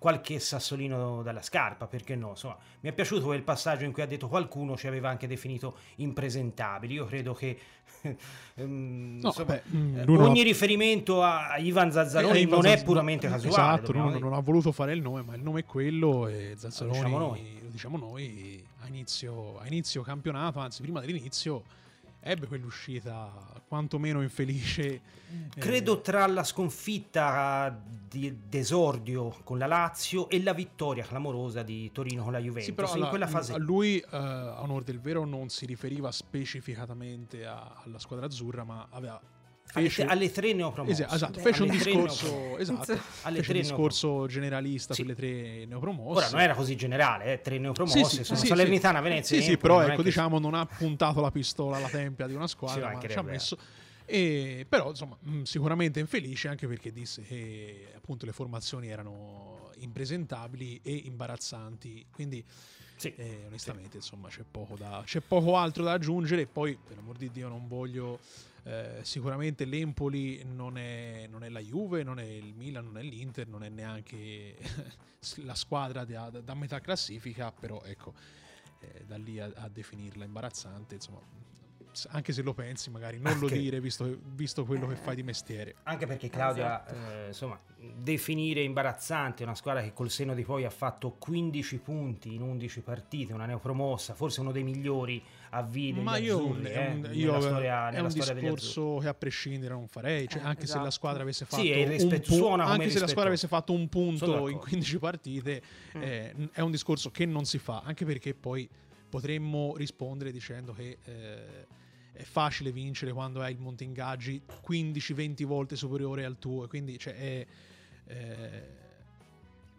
qualche sassolino dalla scarpa, perché no? Insomma, mi è piaciuto quel passaggio in cui ha detto qualcuno ci aveva anche definito impresentabili. Io credo che um, no, insomma, beh, mm, ogni riferimento a Ivan Zazzaroni eh, non è puramente casuale. Esatto, non, non, ha voluto fare il nome, ma il nome è quello e Zazzaroni, lo diciamo noi, lo diciamo noi a, inizio, a inizio campionato, anzi prima dell'inizio ebbe quell'uscita quantomeno infelice. Credo eh. tra la sconfitta di, d'esordio con la Lazio e la vittoria clamorosa di Torino con la Juventus. Sì, però in quella fase... a lui, eh, a onore del vero, non si riferiva specificatamente a, alla squadra azzurra, ma aveva Fece, alle, tre neopromosse. Esatto, fece un discorso, esatto, alle fece un discorso generalista sì. sulle tre neopromosse. Ora non era così generale, eh, tre neopromosse, sì, sì, sono sì, Salernitana, Venezia Sì, sì, però ecco, diciamo, non ha puntato la pistola alla tempia di una squadra, ma ci ha messo... E, però insomma mm, sicuramente infelice anche perché disse che appunto le formazioni erano impresentabili e imbarazzanti. Quindi sì, eh, onestamente sì. insomma c'è poco, da, c'è poco altro da aggiungere. Poi per l'amor di Dio non voglio eh, sicuramente l'Empoli non è, non è, la Juve, non è il Milan, non è l'Inter, non è neanche la squadra da, da metà classifica, però ecco, eh, da lì a, a, definirla imbarazzante, insomma, anche se lo pensi, magari non anche, lo dire visto, visto, quello che fai di mestiere. Anche perché Claudia, esatto. eh, insomma, definire imbarazzante una squadra che col seno di poi ha fatto 15 punti in 11 partite, una neopromossa, forse uno dei migliori avvide ma io, azzurri, è un, eh, io storia, è un discorso che a prescindere non farei cioè, eh, anche esatto. se la squadra avesse fatto sì, un pu- anche se la squadra avesse fatto un punto in 15 partite mm. eh, è un discorso che non si fa anche perché poi potremmo rispondere dicendo che eh, è facile vincere quando hai il monte ingaggi 15-20 volte superiore al tuo quindi cioè, è eh,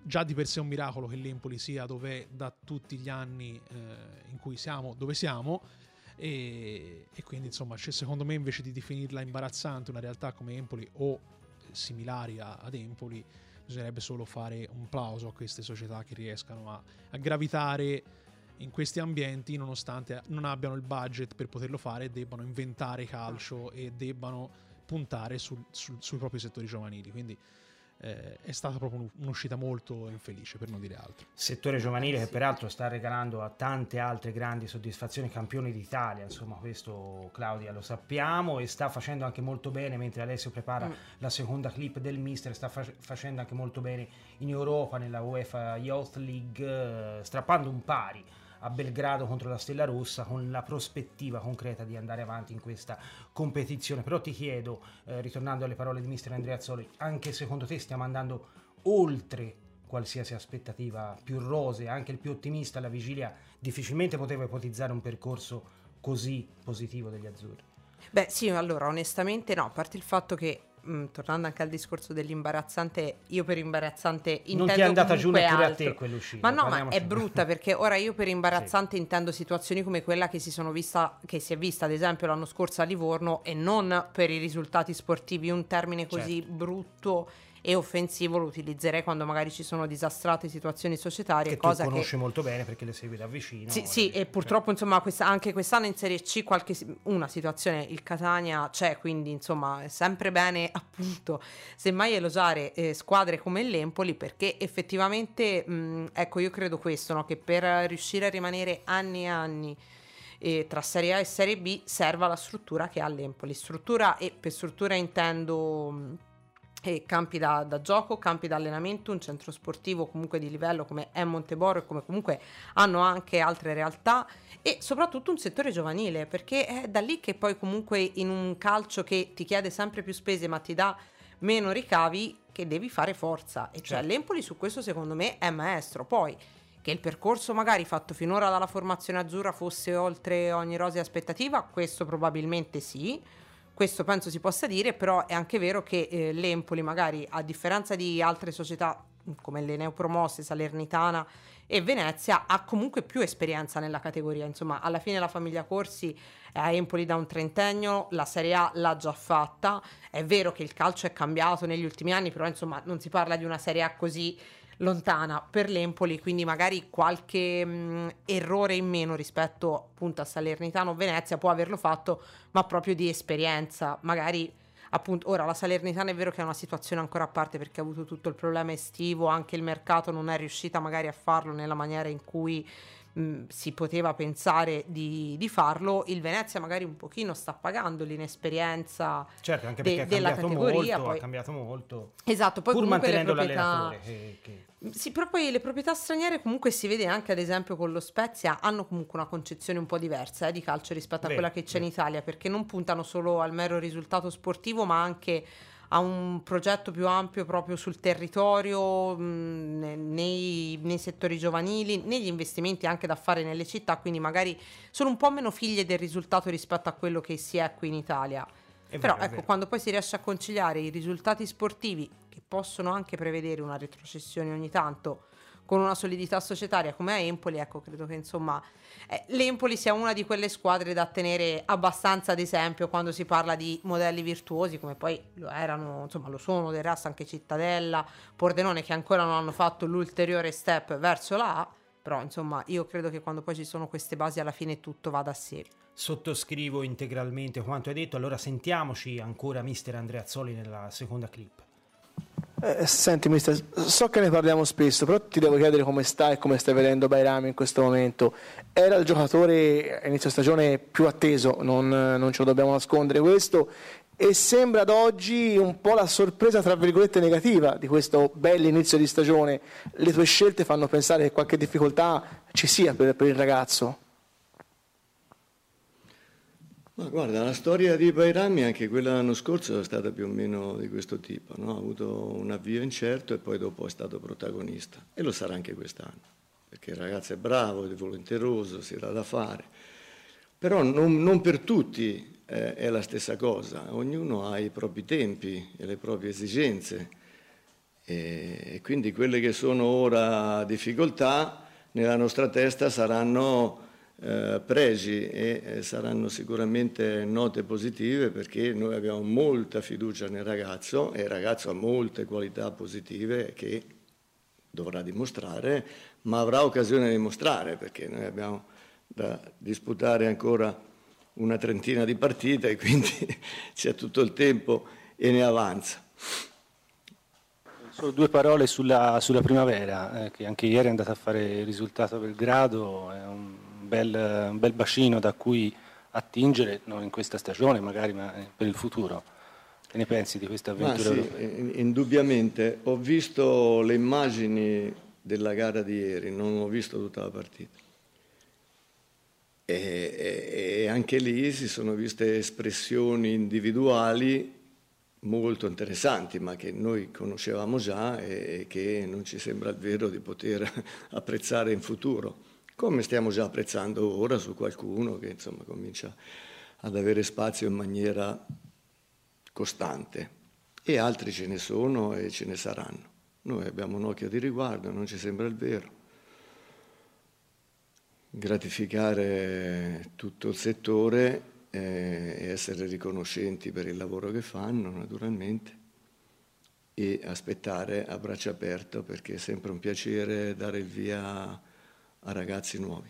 già di per sé un miracolo che l'Empoli sia dove da tutti gli anni eh, in cui siamo, dove siamo. E, e quindi insomma, cioè, secondo me invece di definirla imbarazzante una realtà come Empoli o similari a, ad Empoli, bisognerebbe solo fare un plauso a queste società che riescano a, a gravitare in questi ambienti nonostante non abbiano il budget per poterlo fare, debbano inventare calcio e debbano puntare sul, sul, sui propri settori giovanili. Quindi eh, è stata proprio un'uscita molto infelice, per non dire altro. Settore giovanile che peraltro sta regalando a tante altre grandi soddisfazioni campioni d'Italia, insomma questo Claudia lo sappiamo e sta facendo anche molto bene mentre Alessio prepara mm. la seconda clip del Mister, sta fa- facendo anche molto bene in Europa nella UEFA Youth League, eh, strappando un pari a Belgrado contro la Stella Rossa con la prospettiva concreta di andare avanti in questa competizione. Però ti chiedo, eh, ritornando alle parole di mister Andrea Azzoli, anche secondo te stiamo andando oltre qualsiasi aspettativa più rosea, anche il più ottimista alla vigilia difficilmente poteva ipotizzare un percorso così positivo degli azzurri? Beh sì, allora onestamente no, a parte il fatto che mh, mm, tornando anche al discorso dell'imbarazzante, io per imbarazzante intendo non ti è andata giù neppure a te quell'uscita. Ma no, ma è brutta perché ora io per imbarazzante sì. intendo situazioni come quella che si sono vista che si è vista ad esempio l'anno scorso a Livorno e non per i risultati sportivi, un termine così certo. brutto e offensivo lo utilizzerei quando magari ci sono disastrate situazioni societarie. Che cosa tu conosci che... molto bene perché le segui da vicino. Sì, e... sì e purtroppo cioè. insomma questa, anche quest'anno in Serie C qualche, una situazione, il Catania c'è, quindi insomma è sempre bene appunto semmai elogiare eh, squadre come l'Empoli perché effettivamente mh, ecco io credo questo, no? che per riuscire a rimanere anni e anni eh, tra Serie A e Serie B serva la struttura che ha l'Empoli. Struttura e per struttura intendo e campi da, da, gioco, campi da allenamento, un centro sportivo comunque di livello come è Monteboro e come comunque hanno anche altre realtà e soprattutto un settore giovanile perché è da lì che poi comunque in un calcio che ti chiede sempre più spese ma ti dà meno ricavi che devi fare forza e cioè certo. l'Empoli su questo secondo me è maestro poi che il percorso magari fatto finora dalla formazione azzurra fosse oltre ogni rosea aspettativa questo probabilmente sì questo penso si possa dire, però è anche vero che eh, l'Empoli magari a differenza di altre società come le neopromosse, Salernitana e Venezia ha comunque più esperienza nella categoria, insomma alla fine la famiglia Corsi è a Empoli da un trentennio, la Serie A l'ha già fatta, è vero che il calcio è cambiato negli ultimi anni, però insomma non si parla di una Serie A così lontana per l'Empoli, quindi magari qualche mh, errore in meno rispetto appunto a Salernitano o Venezia può averlo fatto, ma proprio di esperienza, magari appunto ora la Salernitana è vero che è una situazione ancora a parte perché ha avuto tutto il problema estivo, anche il mercato non è riuscita magari a farlo nella maniera in cui mh, si poteva pensare di, di, farlo, il Venezia magari un pochino sta pagando l'inesperienza certo, anche de, della categoria. Molto, poi... Ha cambiato molto. Esatto, poi pur mantenendo le proprietà... Che, che... Sì, però poi le proprietà straniere comunque si vede anche ad esempio con lo Spezia hanno comunque una concezione un po' diversa eh, di calcio rispetto a beh, quella che c'è beh. in Italia perché non puntano solo al mero risultato sportivo ma anche a un progetto più ampio proprio sul territorio, mh, nei, nei, settori giovanili, negli investimenti anche da fare nelle città, quindi magari sono un po' meno figlie del risultato rispetto a quello che si è qui in Italia. È Però vero, ecco, quando poi si riesce a conciliare i risultati sportivi, che possono anche prevedere una retrocessione ogni tanto, con una solidità societaria come a Empoli, ecco, credo che insomma eh, l'Empoli sia una di quelle squadre da tenere abbastanza ad esempio quando si parla di modelli virtuosi, come poi lo erano, insomma lo sono del resto anche Cittadella, Pordenone che ancora non hanno fatto l'ulteriore step verso la A, però insomma io credo che quando poi ci sono queste basi alla fine tutto va da sé. Sottoscrivo integralmente quanto hai detto, allora sentiamoci ancora mister Andreazzoli nella seconda clip. Eh, senti, mister, so che ne parliamo spesso, però ti devo chiedere come stai e come stai vedendo Bairami in questo momento. Era il giocatore a inizio stagione più atteso, non, non ce lo dobbiamo nascondere questo, e sembra ad oggi un po' la sorpresa, tra virgolette, negativa di questo bel inizio di stagione. Le tue scelte fanno pensare che qualche difficoltà ci sia per, per il ragazzo? Ma guarda, la storia di Bairami, anche quella l'anno scorso, è stata più o meno di questo tipo, no? ha avuto un avvio incerto e poi dopo è stato protagonista. E lo sarà anche quest'anno, perché il ragazzo è bravo, è volenteroso, si dà da fare, però non, non per tutti eh, è la stessa cosa, ognuno ha i propri tempi e le proprie esigenze. E, e quindi quelle che sono ora difficoltà nella nostra testa saranno eh, pregi e eh, saranno sicuramente note positive perché noi abbiamo molta fiducia nel ragazzo e il ragazzo ha molte qualità positive che dovrà dimostrare, ma avrà occasione di dimostrare perché noi abbiamo da disputare ancora una trentina di partite e quindi c'è tutto il tempo e ne avanza. Solo due parole sulla, sulla primavera, eh, che anche ieri è andata a fare il risultato del grado, è un bel, un bel bacino da cui attingere, non in questa stagione magari, ma per il futuro. Che ne pensi di questa avventura? Sì, indubbiamente. Ho visto le immagini della gara di ieri, non ho visto tutta la partita. E, e, anche lì si sono viste espressioni individuali molto interessanti, ma che noi conoscevamo già e che non ci sembra vero di poter apprezzare in futuro come stiamo già apprezzando ora su qualcuno che insomma comincia ad avere spazio in maniera costante e altri ce ne sono e ce ne saranno. Noi abbiamo un occhio di riguardo, non ci sembra il vero. Gratificare tutto il settore eh, e essere riconoscenti per il lavoro che fanno, naturalmente, e aspettare a braccio aperto perché è sempre un piacere dare il via a ragazzi nuovi.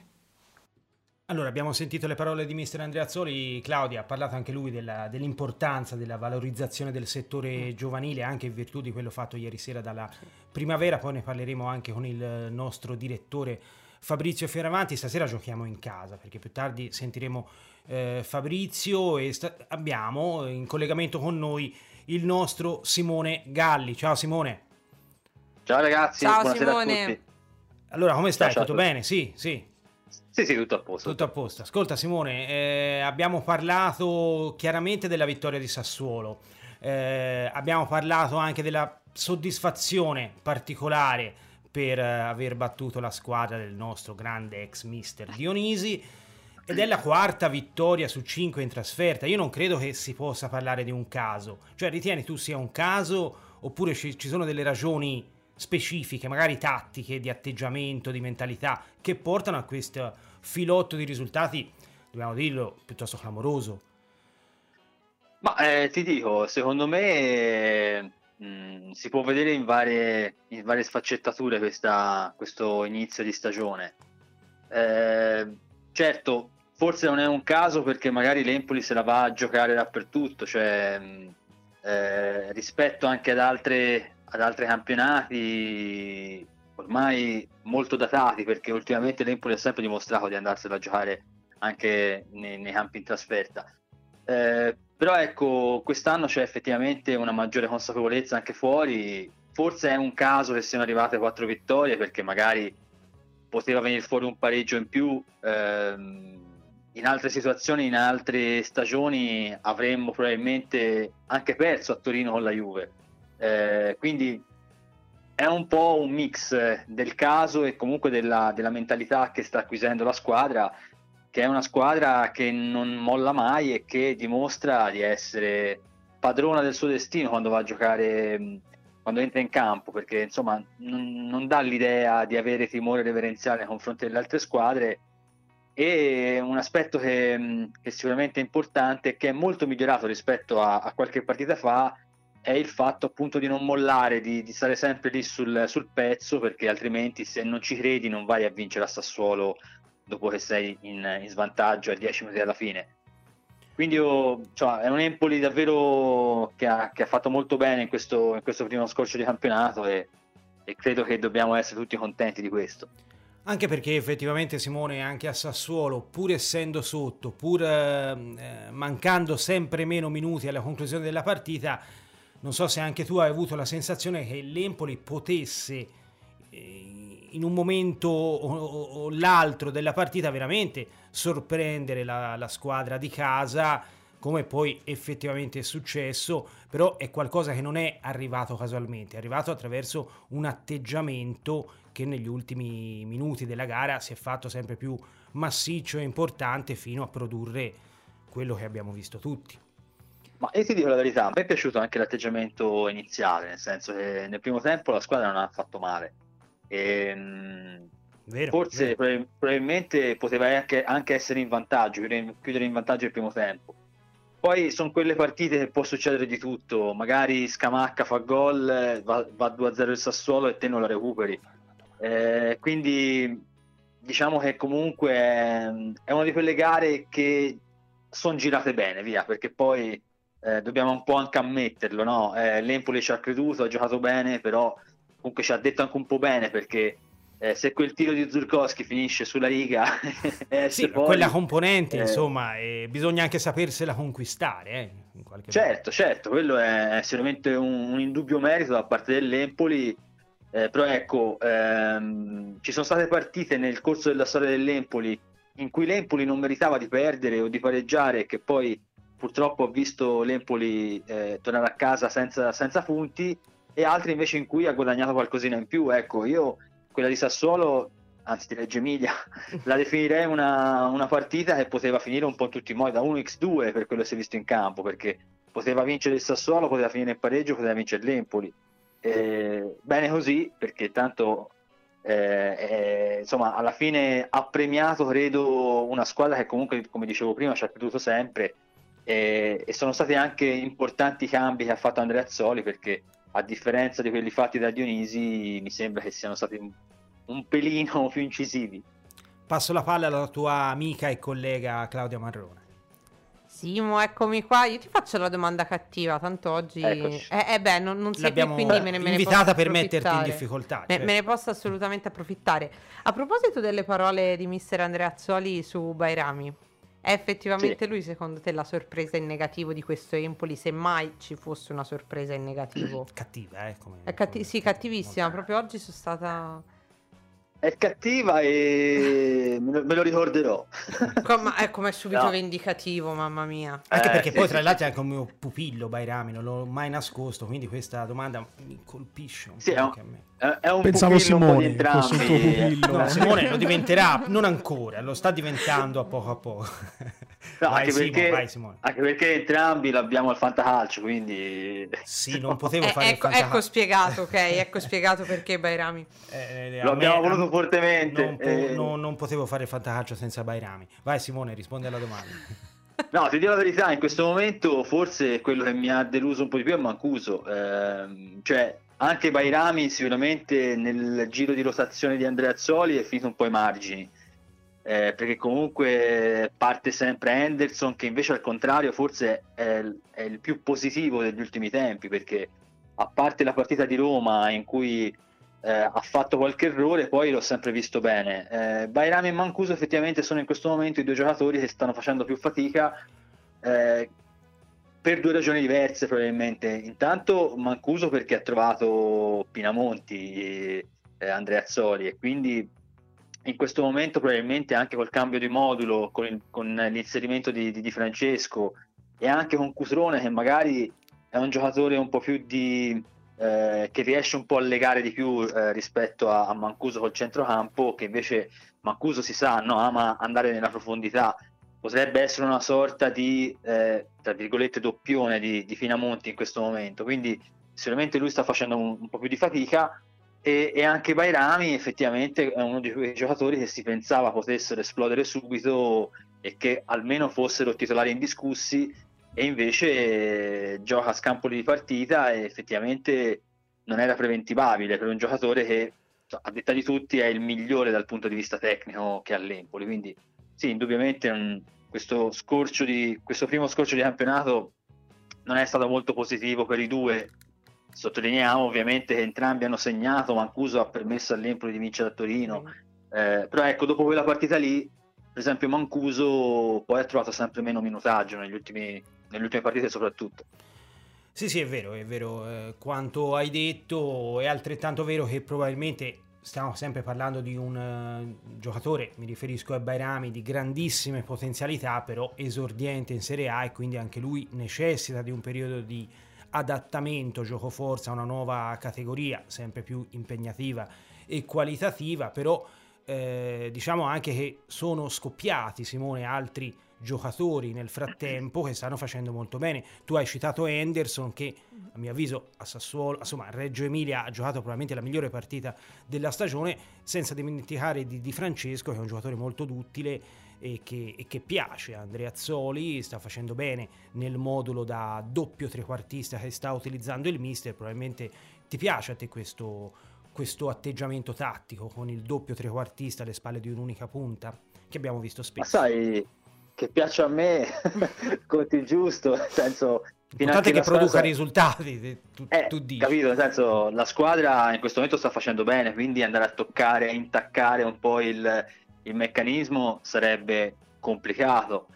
Allora, abbiamo sentito le parole di mister Andreazzoli, Claudia ha parlato anche lui della, dell'importanza della valorizzazione del settore giovanile, anche in virtù di quello fatto ieri sera dalla primavera, poi ne parleremo anche con il nostro direttore Fabrizio Fioravanti, stasera giochiamo in casa perché più tardi sentiremo eh, Fabrizio e sta- abbiamo in collegamento con noi il nostro Simone Galli. Ciao Simone. Ciao ragazzi, Ciao Simone. Allora, come stai? Ciao, tutto bene? Sì, sì. Sì, sì, tutto a posto. Tutto a posto. Ascolta Simone, eh, abbiamo parlato chiaramente della vittoria di Sassuolo, eh, abbiamo parlato anche della soddisfazione particolare per eh, aver battuto la squadra del nostro grande ex mister Dionisi ed è la quarta vittoria su cinque in trasferta. Io non credo che si possa parlare di un caso. Cioè, ritieni tu sia un caso oppure ci, ci sono delle ragioni specifiche, magari tattiche, di atteggiamento, di mentalità, che portano a questo filotto di risultati, dobbiamo dirlo, piuttosto clamoroso. Ma eh, ti dico, secondo me mh, mm, si può vedere in varie, in varie sfaccettature questa, questo inizio di stagione. Eh, certo, forse non è un caso perché magari l'Empoli se la va a giocare dappertutto, cioè mh, mm, eh, rispetto anche ad, altre, ad altri campionati ormai molto datati perché ultimamente l'Empoli ha sempre dimostrato di andarsela a giocare anche nei, nei campi in trasferta. Eh, però ecco, quest'anno c'è effettivamente una maggiore consapevolezza anche fuori. Forse è un caso che siano arrivate quattro vittorie perché magari poteva venire fuori un pareggio in più. Ehm, in altre situazioni, in altre stagioni avremmo probabilmente anche perso a Torino con la Juve. Eh, quindi è un po' un mix del caso e comunque della, della, mentalità che sta acquisendo la squadra, che è una squadra che non molla mai e che dimostra di essere padrona del suo destino quando va a giocare, quando entra in campo, perché insomma non, non dà l'idea di avere timore reverenziale nei confronti delle altre squadre. E un aspetto che, che sicuramente è importante e che è molto migliorato rispetto a, a, qualche partita fa è il fatto appunto di non mollare, di, di stare sempre lì sul, sul, pezzo perché altrimenti se non ci credi non vai a vincere a Sassuolo dopo che sei in, in svantaggio a 10 minuti alla fine. Quindi io, cioè, è un Empoli davvero che ha, che ha fatto molto bene in questo, in questo, primo scorcio di campionato e, e credo che dobbiamo essere tutti contenti di questo. Anche perché effettivamente Simone anche a Sassuolo, pur essendo sotto, pur eh, mancando sempre meno minuti alla conclusione della partita, non so se anche tu hai avuto la sensazione che l'Empoli potesse eh, in un momento o, l'altro della partita veramente sorprendere la, la squadra di casa come poi effettivamente è successo, però è qualcosa che non è arrivato casualmente, è arrivato attraverso un atteggiamento che negli ultimi minuti della gara si è fatto sempre più massiccio e importante fino a produrre quello che abbiamo visto tutti. Ma io ti dico la verità, a me è piaciuto anche l'atteggiamento iniziale, nel senso che nel primo tempo la squadra non ha fatto male. E, ehm, vero, forse vero. probabilmente poteva anche, anche, essere in vantaggio, chiudere in vantaggio il primo tempo. Poi sono quelle partite che può succedere di tutto, magari Scamacca fa gol, va, va 2-0 il Sassuolo e te non la recuperi eh, quindi diciamo che comunque è una di quelle gare che sono girate bene, via, perché poi eh, dobbiamo un po' anche ammetterlo, no? Eh, L'Empoli ci ha creduto, ha giocato bene, però comunque ci ha detto anche un po' bene perché eh, se quel tiro di Zurkowski finisce sulla riga sì, poi, quella componente eh, insomma eh, bisogna anche sapersela conquistare eh, certo modo. certo quello è sicuramente un, un, indubbio merito da parte dell'Empoli eh, però ecco, ehm, ci sono state partite nel corso della storia dell'Empoli in cui l'Empoli non meritava di perdere o di pareggiare, che poi purtroppo ha visto l'Empoli eh, tornare a casa senza, senza, punti, e altre invece in cui ha guadagnato qualcosina in più. Ecco, io quella di Sassuolo, anzi di Reggio Emilia, la definirei una, una, partita che poteva finire un po' in tutti i modi, da 1x2 per quello che si è visto in campo, perché poteva vincere il Sassuolo, poteva finire in pareggio, poteva vincere l'Empoli eh, bene così, perché tanto eh, eh, insomma alla fine ha premiato credo una squadra che comunque come dicevo prima ci ha creduto sempre e sono stati anche importanti i cambi che ha fatto Andrea Azzoli perché a differenza di quelli fatti da Dionisi mi sembra che siano stati un, un pelino più incisivi passo la palla alla tua amica e collega Claudia Marrone Simo, eccomi qua. Io ti faccio la domanda cattiva, tanto oggi... Eh, eh, beh, non, non sei qui, quindi me ne, me invitata per metterti in difficoltà. Me, certo. me, ne posso assolutamente approfittare. A proposito delle parole di mister Andrea Azzoli su Bairami, è effettivamente sì. lui secondo te la sorpresa in negativo di questo Empoli, se mai ci fosse una sorpresa in negativo? Cattiva, eh? Come, è catti- come... sì, cattivissima. Proprio oggi sono stata è cattiva e me lo ricorderò. Com- è come subito no. vendicativo, mamma mia. Anche eh, perché sì, poi tra l'altro è anche un mio pupillo Bairami, non l'ho mai nascosto, quindi questa domanda mi colpisce un sì, po' anche a me. È un Pensavo Simone, un po no, Simone lo diventerà, non ancora, lo sta diventando a poco a poco. No, vai, anche, Simone, perché, vai, anche, perché, entrambi l'abbiamo al fantacalcio, quindi... Sì, non potevo eh, fare ecco, il ecco spiegato, ok, ecco spiegato perché Bairami. Eh, eh Lo abbiamo voluto fortemente. Non, po- eh. non, non, potevo fare il fantacalcio senza Bairami. Vai Simone, rispondi alla domanda. No, ti dico la verità, in questo momento forse quello che mi ha deluso un po' di più è Mancuso. Eh, cioè, anche Bairami sicuramente nel giro di rotazione di Andrea Azzoli è finito un po' ai margini eh, perché comunque parte sempre Henderson che invece al contrario forse è, è, il più positivo degli ultimi tempi perché a parte la partita di Roma in cui eh, ha fatto qualche errore poi l'ho sempre visto bene. Eh, Bairami e Mancuso effettivamente sono in questo momento i due giocatori che stanno facendo più fatica eh, per due ragioni diverse probabilmente intanto Mancuso perché ha trovato Pinamonti eh, Andrea Azzoli e quindi in questo momento probabilmente anche col cambio di modulo, con, il, con l'inserimento di, di, di, Francesco e anche con Cutrone che magari è un giocatore un po' più di... Eh, che riesce un po' a legare di più eh, rispetto a, a, Mancuso col centrocampo, che invece Mancuso si sa, no, ama andare nella profondità. Potrebbe essere una sorta di, eh, tra virgolette, doppione di, di Finamonti in questo momento. Quindi sicuramente lui sta facendo un, un po' più di fatica, e, e, anche Bairami effettivamente è uno di quei giocatori che si pensava potessero esplodere subito e che almeno fossero titolari indiscussi e invece eh, gioca a scampoli di partita e effettivamente non era preventivabile per un giocatore che a detta di tutti è il migliore dal punto di vista tecnico che ha l'Empoli quindi sì indubbiamente un, questo, scorcio di, questo primo scorcio di campionato non è stato molto positivo per i due Sottolineiamo ovviamente che entrambi hanno segnato, Mancuso ha permesso all'Empoli di vincere a Torino, eh, però ecco, dopo quella partita lì, per esempio Mancuso poi ha trovato sempre meno minutaggio negli ultimi, nelle ultime partite soprattutto. Sì, sì, è vero, è vero. Eh, quanto hai detto è altrettanto vero che probabilmente stiamo sempre parlando di un uh, giocatore, mi riferisco a Bairami, di grandissime potenzialità, però esordiente in Serie A e quindi anche lui necessita di un periodo di adattamento gioco forza a una nuova categoria sempre più impegnativa e qualitativa però eh, diciamo anche che sono scoppiati Simone altri giocatori nel frattempo che stanno facendo molto bene tu hai citato Henderson che a mio avviso a Sassuolo insomma a Reggio Emilia ha giocato probabilmente la migliore partita della stagione senza dimenticare di, di Francesco che è un giocatore molto duttile e che, e che piace. Andrea Zoli sta facendo bene nel modulo da doppio trequartista che sta utilizzando il mister, probabilmente ti piace a te questo, questo atteggiamento tattico con il doppio trequartista alle spalle di un'unica punta che abbiamo visto spesso. Ma sai che piace a me, conti giusto, nel senso L'importante è che produca squadra... risultati, tu, eh, tu dici. Capito, nel senso, la squadra in questo momento sta facendo bene, quindi andare a toccare, a intaccare un po' il, il meccanismo sarebbe complicato.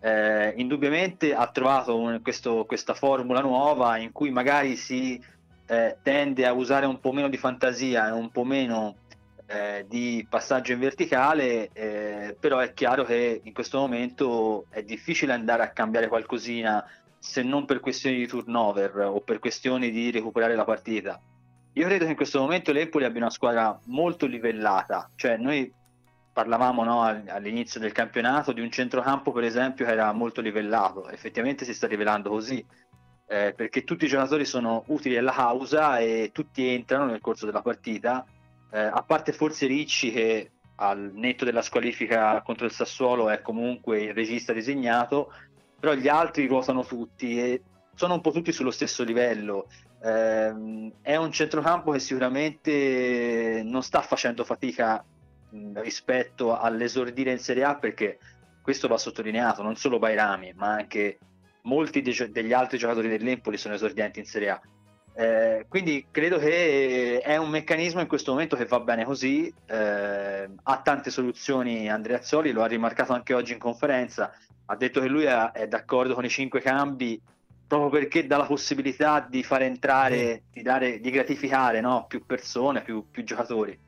Eh, indubbiamente ha trovato un, questo, questa formula nuova in cui magari si eh, tende a usare un po' meno di fantasia e un po' meno eh, di passaggio in verticale, eh, però è chiaro che in questo momento è difficile andare a cambiare qualcosina se non per questioni di turnover o per questioni di recuperare la partita. Io credo che in questo momento l'Empoli abbia una squadra molto livellata, cioè noi parlavamo no, all'inizio del campionato di un centrocampo per esempio che era molto livellato, effettivamente si sta rivelando così, eh, perché tutti i giocatori sono utili alla causa e tutti entrano nel corso della partita, eh, a parte forse Ricci che al netto della squalifica contro il Sassuolo è comunque il regista designato, però gli altri ruotano tutti e sono un po' tutti sullo stesso livello. Eh, è un centrocampo che sicuramente non sta facendo fatica rispetto all'esordire in Serie A perché questo va sottolineato, non solo Bairami ma anche molti de- degli altri giocatori dell'Empoli sono esordienti in Serie A. Eh, quindi credo che è un meccanismo in questo momento che va bene così, eh, ha tante soluzioni Andrea Azzoli, lo ha rimarcato anche oggi in conferenza, ha detto che lui è, è d'accordo con i cinque cambi proprio perché dà la possibilità di far entrare, di, dare, di gratificare no? più persone, più, più giocatori.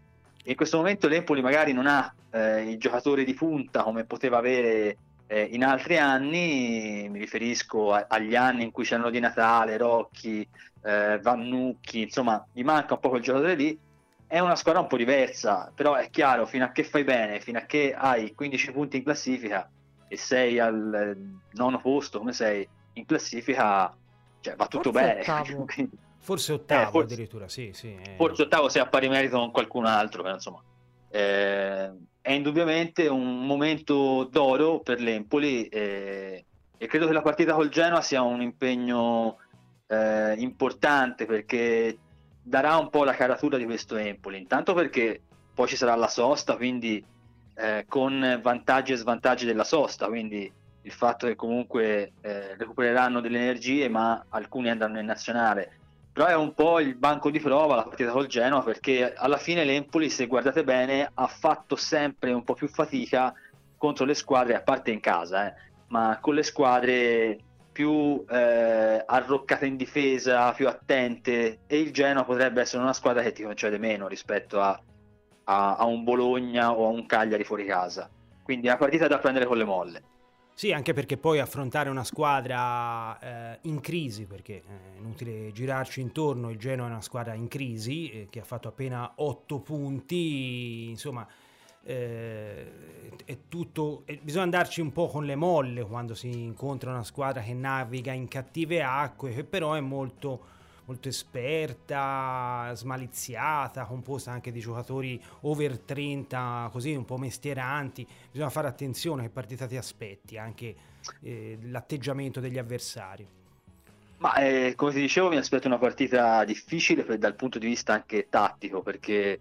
In questo momento l'Empoli magari non ha eh, i giocatori di punta come poteva avere eh, in altri anni, mi riferisco a, agli anni in cui c'erano Di Natale, Rocchi, eh, Vannucchi, insomma gli manca un po' quel giocatore lì, è una squadra un po' diversa, però è chiaro, fino a che fai bene, fino a che hai 15 punti in classifica e sei al eh, nono posto come sei in classifica, cioè va tutto Forse bene. Forse ottavo eh, forse, addirittura, sì, sì. Eh. Forse ottavo se a pari merito con qualcun altro, però insomma. Eh, è indubbiamente un momento d'oro per l'Empoli eh, e credo che la partita col Genoa sia un impegno eh, importante perché darà un po' la caratura di questo Empoli. Intanto perché poi ci sarà la sosta, quindi eh, con vantaggi e svantaggi della sosta, quindi il fatto che comunque eh, recupereranno delle energie, ma alcuni andranno in nazionale. Però è un po' il banco di prova la partita col Genoa, perché alla fine l'Empoli, se guardate bene, ha fatto sempre un po' più fatica contro le squadre, a parte in casa, eh, ma con le squadre più eh, arroccate in difesa, più attente e il Genoa potrebbe essere una squadra che ti concede meno rispetto a, a, a un Bologna o a un Cagliari fuori casa. Quindi è una partita da prendere con le molle. Sì, anche perché poi affrontare una squadra eh, in crisi, perché è inutile girarci intorno, il Genoa è una squadra in crisi eh, che ha fatto appena 8 punti, insomma eh, è tutto, è, bisogna andarci un po' con le molle quando si incontra una squadra che naviga in cattive acque, che però è molto, molto esperta, smaliziata, composta anche di giocatori over 30, così un po' mestieranti. Bisogna fare attenzione che partita ti aspetti, anche eh, l'atteggiamento degli avversari. Ma eh, come ti dicevo, mi aspetto una partita difficile per, dal punto di vista anche tattico, perché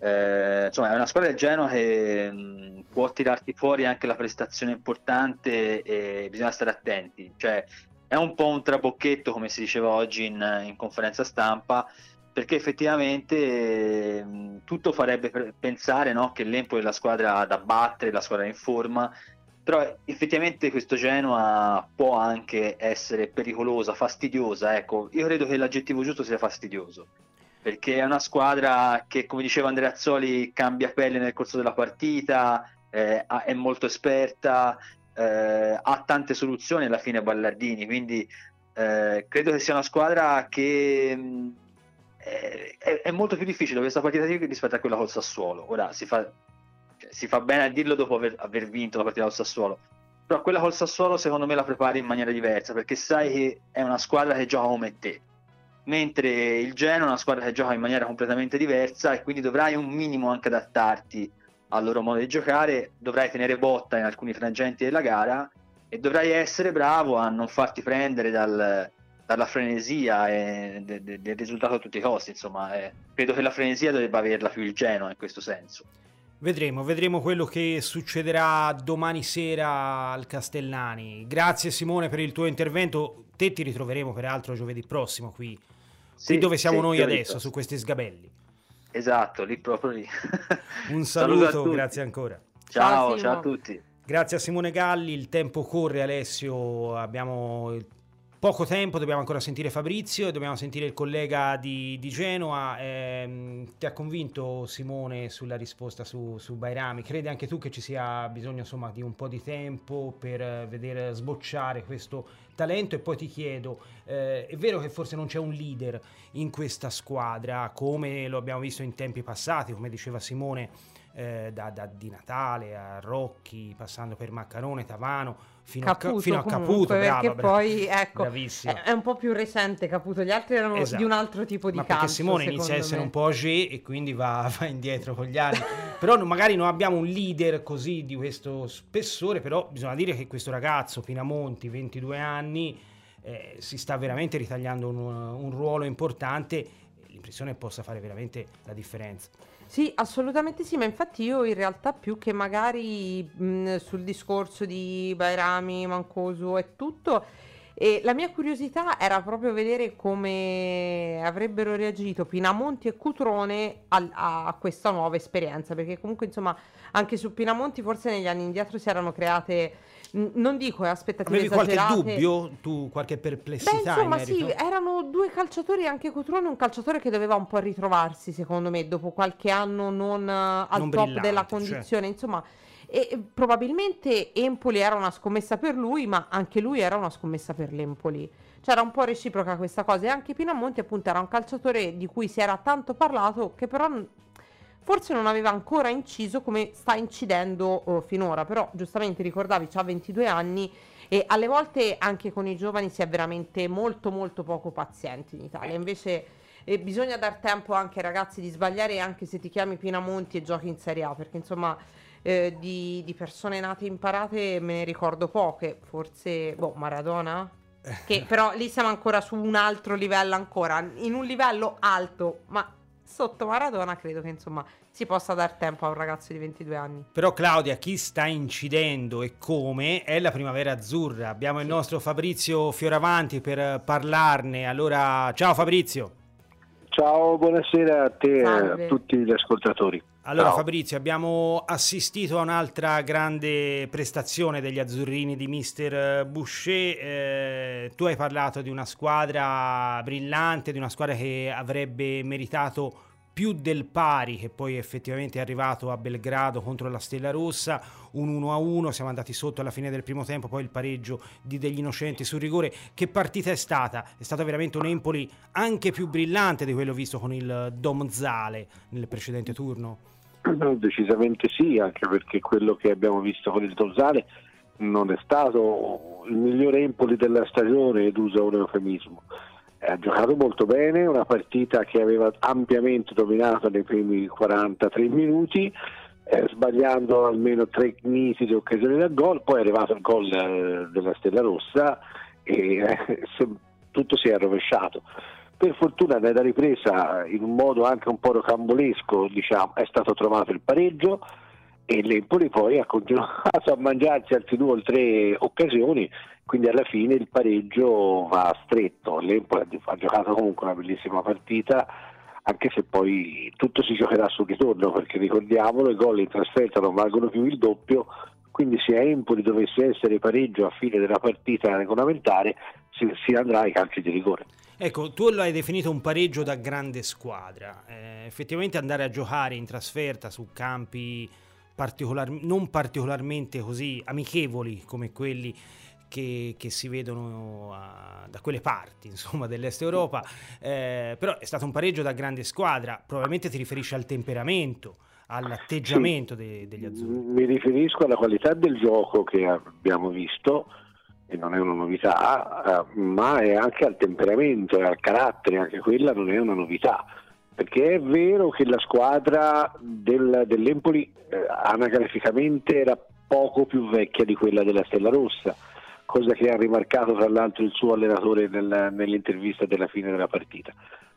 eh, insomma, è una squadra del Genoa che mh, può tirarti fuori anche la prestazione importante e bisogna stare attenti. Cioè, è un po' un trabocchetto, come si diceva oggi in, in conferenza stampa, perché effettivamente mm, tutto farebbe pensare no, che l'Empoli è la squadra da battere, la squadra in forma, però effettivamente questo Genoa può anche essere pericolosa, fastidiosa. Ecco, io credo che l'aggettivo giusto sia fastidioso perché è una squadra che, come diceva Andrea Azzoli, cambia pelle nel corso della partita, eh, è molto esperta, eh, ha tante soluzioni alla fine Ballardini, quindi eh, credo che sia una squadra che mh, mm, è, è, molto più difficile questa partita rispetto a quella col Sassuolo. Ora si fa, si fa bene a dirlo dopo aver, aver vinto la partita col Sassuolo, però quella col Sassuolo secondo me la prepari in maniera diversa perché sai che è una squadra che gioca come te mentre il Genoa è una squadra che gioca in maniera completamente diversa e quindi dovrai un minimo anche adattarti al loro modo di giocare, dovrai tenere botta in alcuni frangenti della gara e dovrai essere bravo a non farti prendere dal, dalla frenesia e de, de, del risultato a tutti i costi. Insomma, eh, credo che la frenesia dovrebbe averla più il Genoa in questo senso. Vedremo, vedremo quello che succederà domani sera al Castellani. Grazie Simone per il tuo intervento. Te ti ritroveremo peraltro giovedì prossimo qui sì, qui dove siamo sì, noi adesso, su questi sgabelli. Esatto, lì proprio lì. Un saluto, saluto grazie ancora. Ciao, ciao, ciao a tutti. Grazie a Simone Galli, il tempo corre Alessio, abbiamo poco tempo, dobbiamo ancora sentire Fabrizio e dobbiamo sentire il collega di, di Genoa. Eh, ti ha convinto Simone sulla risposta su, su Bairami? Credi anche tu che ci sia bisogno insomma, di un po' di tempo per vedere sbocciare questo talento? E poi ti chiedo, eh, è vero che forse non c'è un leader in questa squadra come lo abbiamo visto in tempi passati, come diceva Simone? Eh, da, da, di Natale a Rocchi, passando per Maccarone, Tavano, fino, Caputo, a, fino a Caputo, brava, perché brava, poi ecco, è, è, un po' più recente Caputo, gli altri erano esatto. di un altro tipo di Ma calcio. Perché Simone inizia a essere un po' age e quindi va, va indietro con gli anni. però magari non abbiamo un leader così di questo spessore, però bisogna dire che questo ragazzo, Pinamonti, 22 anni, eh, si sta veramente ritagliando un, un ruolo importante, l'impressione possa fare veramente la differenza. Sì, assolutamente sì, ma infatti io in realtà più che magari mh, sul discorso di Bairami, Mancoso e tutto, e la mia curiosità era proprio vedere come avrebbero reagito Pinamonti e Cutrone a, a, questa nuova esperienza, perché comunque insomma anche su Pinamonti forse negli anni indietro si erano create non dico aspettative Avevi esagerate. qualche dubbio, tu qualche perplessità? Beh, insomma, in sì, erano due calciatori, anche Cotrone, un calciatore che doveva un po' ritrovarsi, secondo me, dopo qualche anno non uh, al non top della cioè. condizione, cioè. insomma. E probabilmente Empoli era una scommessa per lui, ma anche lui era una scommessa per l'Empoli. C'era un po' reciproca questa cosa. E anche Pinamonti, appunto, era un calciatore di cui si era tanto parlato, che però forse non aveva ancora inciso come sta incidendo uh, finora, però giustamente ricordavi, ha 22 anni e alle volte anche con i giovani si è veramente molto molto poco pazienti in Italia, invece eh, bisogna dar tempo anche ai ragazzi di sbagliare anche se ti chiami Pinamonti e giochi in Serie A, perché insomma eh, di, di, persone nate imparate me ne ricordo poche, forse boh, Maradona? Che però lì siamo ancora su un altro livello ancora, in un livello alto, ma sotto Maradona credo che insomma si possa dar tempo a un ragazzo di 22 anni. Però Claudia, chi sta incidendo e come è la primavera azzurra. Abbiamo sì. il nostro Fabrizio Fioravanti per parlarne. Allora, ciao Fabrizio. Ciao, buonasera a te e a tutti gli ascoltatori. Allora Ciao. Fabrizio, abbiamo assistito a un'altra grande prestazione degli azzurrini di Mister Boucher. Eh, tu hai parlato di una squadra brillante, di una squadra che avrebbe meritato più del pari che poi effettivamente è arrivato a Belgrado contro la Stella Rossa, un 1-1, siamo andati sotto alla fine del primo tempo, poi il pareggio di degli innocenti sul rigore. Che partita è stata? È stata veramente un Empoli anche più brillante di quello visto con il Domzale nel precedente turno? Decisamente sì, anche perché quello che abbiamo visto con il Domzale non è stato il migliore Empoli della stagione, ed usa un eufemismo ha giocato molto bene, una partita che aveva ampiamente dominato nei primi 43 minuti, eh, sbagliando almeno tre nitide occasioni da gol, poi è arrivato il gol eh, della Stella Rossa e eh, se, tutto si è rovesciato. Per fortuna nella ripresa, in un modo anche un po' rocambolesco, diciamo, è stato trovato il pareggio e l'Empoli poi ha continuato a mangiarsi altre due o tre occasioni quindi alla fine il pareggio va stretto, l'Empoli ha giocato comunque una bellissima partita anche se poi tutto si giocherà sul ritorno perché ricordiamolo i gol in trasferta non valgono più il doppio quindi se a Empoli dovesse essere pareggio a fine della partita regolamentare si, si andrà ai calci di rigore. Ecco, tu lo hai definito un pareggio da grande squadra, eh, effettivamente andare a giocare in trasferta su campi particolar- non particolarmente così amichevoli come quelli che, che si vedono a, da quelle parti insomma, dell'est Europa, eh, però è stato un pareggio da grande squadra, probabilmente ti riferisci al temperamento, all'atteggiamento sì, de, degli azzurri. Mi riferisco alla qualità del gioco che abbiamo visto, e non è una novità, eh, ma è anche al temperamento e al carattere, anche quella non è una novità perché è vero che la squadra del, dell'Empoli eh, anagraficamente era poco più vecchia di quella della Stella Rossa, cosa che ha rimarcato tra l'altro il suo allenatore nel, nell'intervista della fine della partita.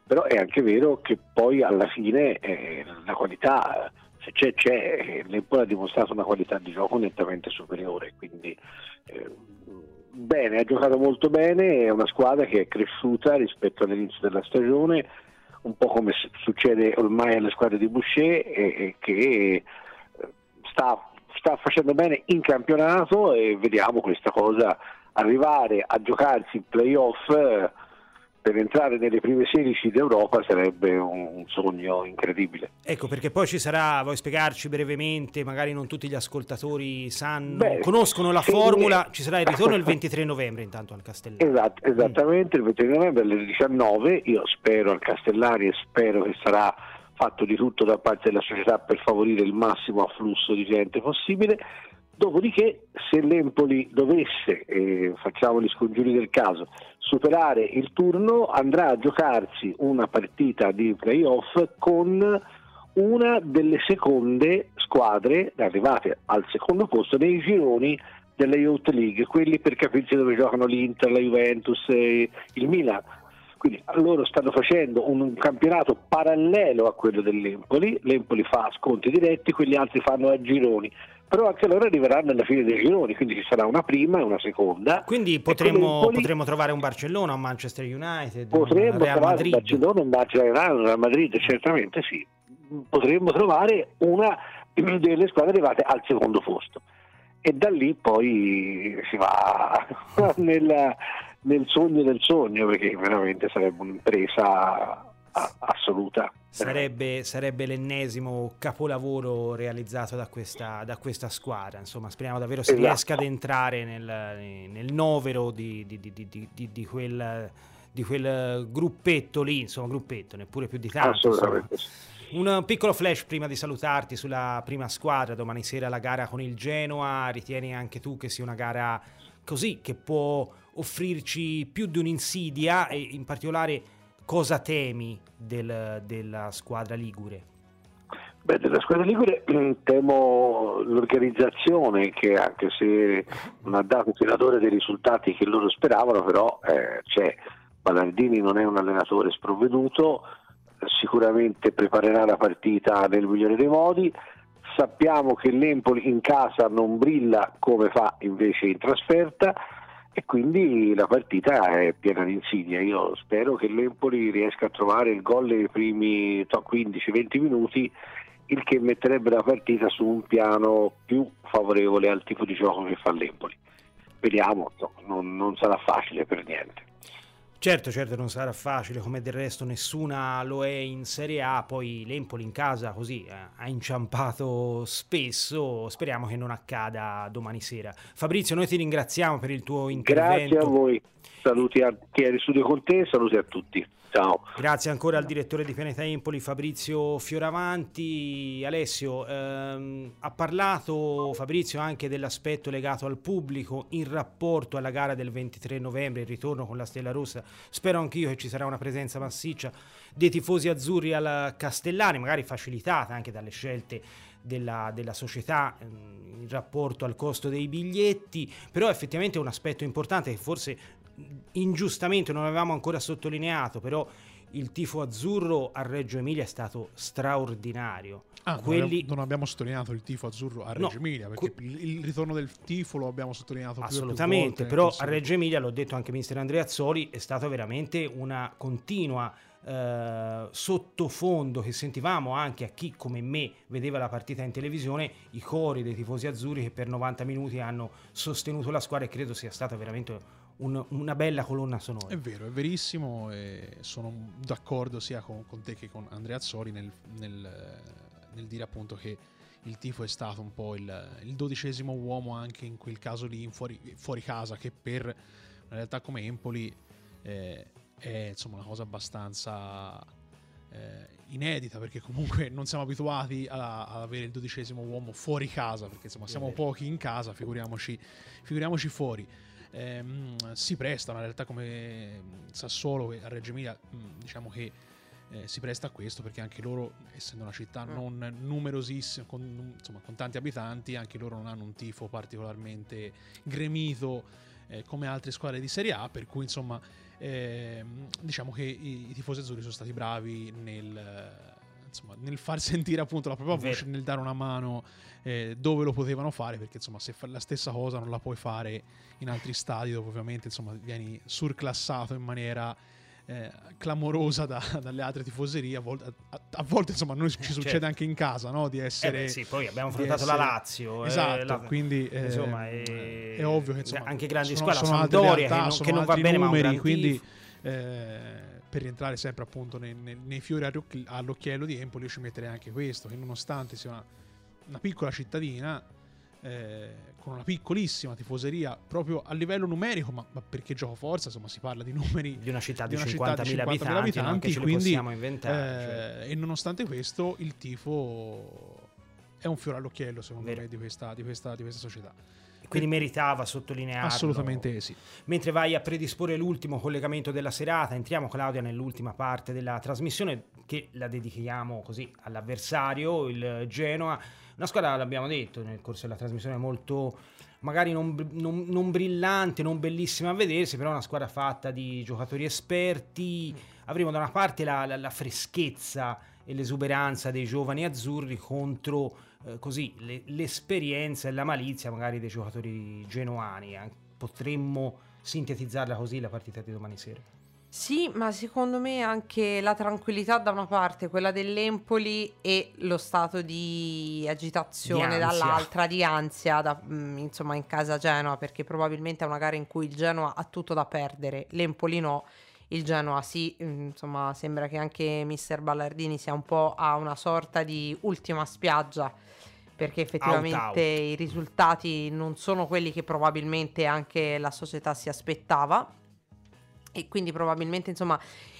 Però è anche vero che poi alla fine eh, la qualità, se c'è, c'è, l'Empoli ha dimostrato una qualità di gioco nettamente superiore, quindi eh, bene, ha giocato molto bene, è una squadra che è cresciuta rispetto all'inizio della stagione, un po' come succede ormai alle squadre di Boucher, e, e che eh, sta sta facendo bene in campionato e vediamo questa cosa arrivare a giocarsi in playoff eh, per entrare nelle prime 16 d'Europa sarebbe un, sogno incredibile. Ecco, perché poi ci sarà, vuoi spiegarci brevemente, magari non tutti gli ascoltatori sanno, Beh, conoscono la formula, ci sarà il ritorno il 23 novembre intanto al Castellari. Esatto, esattamente, mm. il 23 novembre alle 19, io spero al Castellari e spero che sarà fatto di tutto da parte della società per favorire il massimo afflusso di gente possibile. Dopodiché, se l'Empoli dovesse, eh, facciamo gli scongiuri del caso, superare il turno, andrà a giocarsi una partita di playoff con una delle seconde squadre arrivate al secondo posto nei gironi della Youth League, quelli per capirci dove giocano l'Inter, la Juventus e il Milan. Quindi loro stanno facendo un, campionato parallelo a quello dell'Empoli, l'Empoli fa sconti diretti, quelli altri fanno a gironi però anche loro arriveranno alla fine dei gironi, quindi ci sarà una prima e una seconda. Quindi potremmo, Empoli, potremmo trovare un Barcellona, un Manchester United, potremmo un Real Madrid. Un Barcellona, un Barcellona, un Real Madrid, certamente sì. Potremmo trovare una delle squadre arrivate al secondo posto e da lì poi si va nella, nel sogno del sogno, perché veramente sarebbe un'impresa assoluta. Sarebbe, sarebbe, l'ennesimo capolavoro realizzato da questa, da questa squadra. Insomma, speriamo davvero si esatto. riesca ad entrare nel, nel novero di, di, di, di, quel, di quel gruppetto lì, insomma, gruppetto, neppure più di tanto. Assolutamente. Un piccolo flash prima di salutarti sulla prima squadra, domani sera la gara con il Genoa, ritieni anche tu che sia una gara così che può offrirci più di un'insidia e in particolare cosa temi del, della squadra Ligure? Beh, della squadra Ligure mm, temo l'organizzazione che anche se non ha dato tiratore dei risultati che loro speravano, però eh, c'è Ballardini non è un allenatore sprovveduto, sicuramente preparerà la partita nel migliore dei modi. Sappiamo che l'Empoli in casa non brilla come fa invece in trasferta e quindi la partita è piena di insidia. Io spero che l'Empoli riesca a trovare il gol nei primi 15-20 minuti, il che metterebbe la partita su un piano più favorevole al tipo di gioco che fa l'Empoli. Vediamo, no, non, non sarà facile per niente. Certo, certo, non sarà facile, come del resto nessuna lo è in Serie A, poi l'Empoli in casa così eh, ha inciampato spesso, speriamo che non accada domani sera. Fabrizio, noi ti ringraziamo per il tuo intervento. Grazie a voi, saluti a chi è studio con te, saluti a tutti. Ciao. Grazie ancora al direttore di Pianeta Empoli Fabrizio Fioravanti. Alessio, ehm, ha parlato Fabrizio anche dell'aspetto legato al pubblico in rapporto alla gara del 23 novembre, il ritorno con la Stella Rossa. Spero anch'io che ci sarà una presenza massiccia dei tifosi azzurri al Castellani, magari facilitata anche dalle scelte della, della, società ehm, in rapporto al costo dei biglietti, però effettivamente è un aspetto importante che forse ingiustamente non avevamo ancora sottolineato, però il tifo azzurro a Reggio Emilia è stato straordinario. Ah, Quelli... non abbiamo sottolineato il tifo azzurro a Reggio no, Emilia perché que... il ritorno del tifo lo abbiamo sottolineato assolutamente, più però a Reggio Emilia, l'ho detto anche mister Andrea Azzoli, è stata veramente una continua eh, sottofondo che sentivamo anche a chi come me vedeva la partita in televisione, i cori dei tifosi azzurri che per 90 minuti hanno sostenuto la squadra e credo sia stata veramente un, una bella colonna sonora. È vero, è verissimo e sono d'accordo sia con, con te che con Andrea Azzori nel, nel, nel, dire appunto che il tifo è stato un po' il, il dodicesimo uomo anche in quel caso lì fuori, fuori casa che per una realtà come Empoli eh, è insomma una cosa abbastanza eh, inedita perché comunque non siamo abituati ad avere il dodicesimo uomo fuori casa perché insomma siamo pochi in casa figuriamoci, figuriamoci fuori ehm, si presta una realtà come Sassuolo e a Reggio Emilia mm, diciamo che eh, si presta a questo perché anche loro essendo una città mm. non numerosissima con, insomma, con tanti abitanti anche loro non hanno un tifo particolarmente gremito eh, come altre squadre di Serie A per cui insomma eh, diciamo che i, i, tifosi azzurri sono stati bravi nel, insomma, nel far sentire appunto la propria voce, nel dare una mano eh, dove lo potevano fare, perché insomma se fai la stessa cosa non la puoi fare in altri stadi dove ovviamente insomma vieni surclassato in maniera eh, clamorosa da, dalle altre tifoserie. A volte, a, a volte insomma, noi ci certo. succede anche in casa no? di essere. Eh beh, sì, poi abbiamo affrontato essere... la Lazio. Eh, esatto, la... quindi eh, insomma, è... è... ovvio che insomma, anche grandi sono, squadre, sono Sampdoria realtà, che non, che non va bene, numeri, ma quindi eh, per rientrare sempre appunto nei, nei, nei fiori all'occhiello di Empoli, io ci metterei anche questo, che nonostante sia una, una piccola cittadina, eh, con una piccolissima tifoseria proprio a livello numerico, ma, ma, perché gioco forza, insomma si parla di numeri di una città di, di 50.000 50 abitanti, abitanti quindi, possiamo inventare. Eh, cioè. E nonostante questo il tifo è un fiore all'occhiello secondo Vero. me di questa, di, questa, di questa società. Quindi meritava sottolinearlo. Assolutamente sì. Mentre vai a predisporre l'ultimo collegamento della serata, entriamo Claudia nell'ultima parte della trasmissione che la dedichiamo così all'avversario, il Genoa una squadra, l'abbiamo detto nel corso della trasmissione, molto magari non, non, non, brillante, non bellissima a vedersi, però una squadra fatta di giocatori esperti. Avremo da una parte la, la, la freschezza e l'esuberanza dei giovani azzurri contro eh, così le, l'esperienza e la malizia magari dei giocatori genuani. Potremmo sintetizzarla così la partita di domani sera. Sì, ma secondo me anche la tranquillità da una parte, quella dell'Empoli e lo stato di agitazione di dall'altra, di ansia, da, mm, insomma in casa Genoa, perché probabilmente è una gara in cui il Genoa ha tutto da perdere, l'Empoli no, il Genoa sì, mm, insomma sembra che anche mister Ballardini sia un po' a una sorta di ultima spiaggia perché effettivamente out, out. i risultati non sono quelli che probabilmente anche la società si aspettava e quindi probabilmente insomma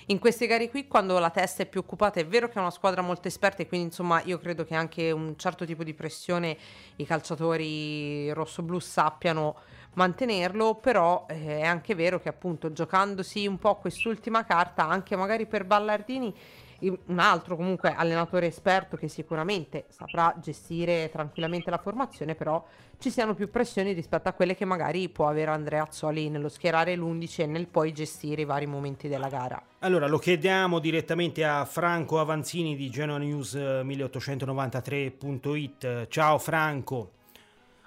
in queste gare qui quando la testa è più occupata è vero che è una squadra molto esperta e quindi insomma io credo che anche un certo tipo di pressione i calciatori rosso-blu sappiano mantenerlo però eh, è anche vero che appunto giocandosi un po' quest'ultima carta anche magari per Ballardini un altro comunque allenatore esperto che sicuramente saprà gestire tranquillamente la formazione, però ci siano più pressioni rispetto a quelle che magari può avere Andrea Azzoli nello schierare l'11 e nel poi gestire i vari momenti della gara. Allora lo chiediamo direttamente a Franco Avanzini di Genoa News 1893.it. Ciao Franco.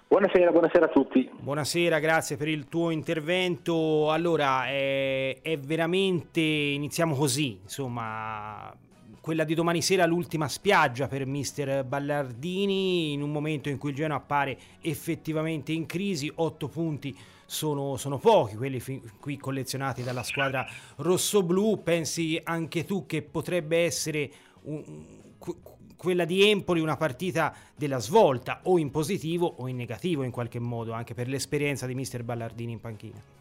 Buonasera, buonasera a tutti. Buonasera, grazie per il tuo intervento. Allora, è, è veramente, iniziamo così, insomma, quella di domani sera l'ultima spiaggia per mister Ballardini in un momento in cui il Genoa appare effettivamente in crisi, otto punti sono, sono pochi quelli fi- qui collezionati dalla squadra rossoblù, pensi anche tu che potrebbe essere un, quella di Empoli una partita della svolta o in positivo o in negativo in qualche modo anche per l'esperienza di mister Ballardini in panchina.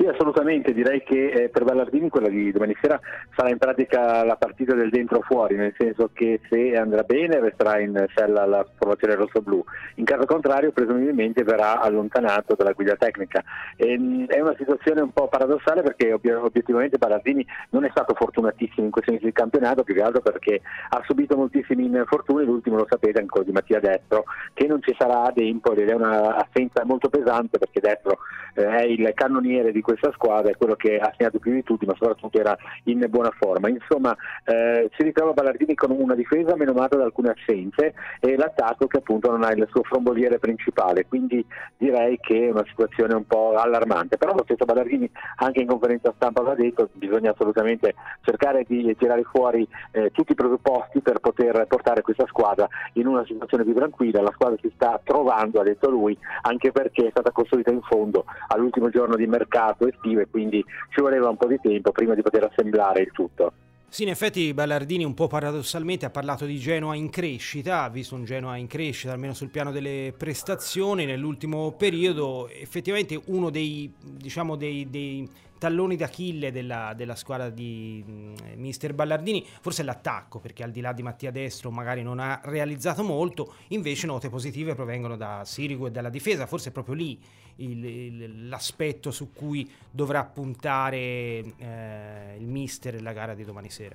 Sì, assolutamente, direi che eh, per Ballardini quella di domani sera sarà in pratica la partita del dentro-fuori, nel senso che se andrà bene resterà in sella alla formazione rosso-blu, in caso contrario presumibilmente verrà allontanato dalla guida tecnica. E, ehm, è una situazione un po' paradossale perché obiettivamente Ballardini non è stato fortunatissimo in questo inizio di campionato, più che altro perché ha subito moltissimi infortuni, l'ultimo lo sapete quello di Mattia Destro, che non ci sarà ad Empoli ed è un'assenza molto pesante perché Destro eh, è il cannoniere di questa squadra, è quello che ha segnato più di tutti, ma soprattutto era in buona forma. Insomma, eh, si ritrova Ballardini con una difesa menomata da alcune assenze e l'attacco che appunto non ha il suo fromboliere principale, quindi direi che è una situazione un po' allarmante. Però lo stesso Ballardini anche in conferenza stampa aveva detto bisogna assolutamente cercare di tirare fuori eh, tutti i presupposti per poter portare questa squadra in una situazione più tranquilla. La squadra si sta trovando, ha detto lui, anche perché è stata costruita in fondo all'ultimo giorno di mercato mercato estivo e quindi ci voleva un po' di tempo prima di poter assemblare il tutto. Sì, in effetti Ballardini un po' paradossalmente ha parlato di Genoa in crescita, ha visto un Genoa in crescita almeno sul piano delle prestazioni nell'ultimo periodo, effettivamente uno dei, diciamo, dei, dei talloni d'Achille della, della squadra di mm, mister Ballardini, forse l'attacco, perché al di là di Mattia Destro magari non ha realizzato molto, invece note positive provengono da Sirigu e dalla difesa, forse è proprio lì il, il, l'aspetto su cui dovrà puntare eh, il mister nella gara di domani sera.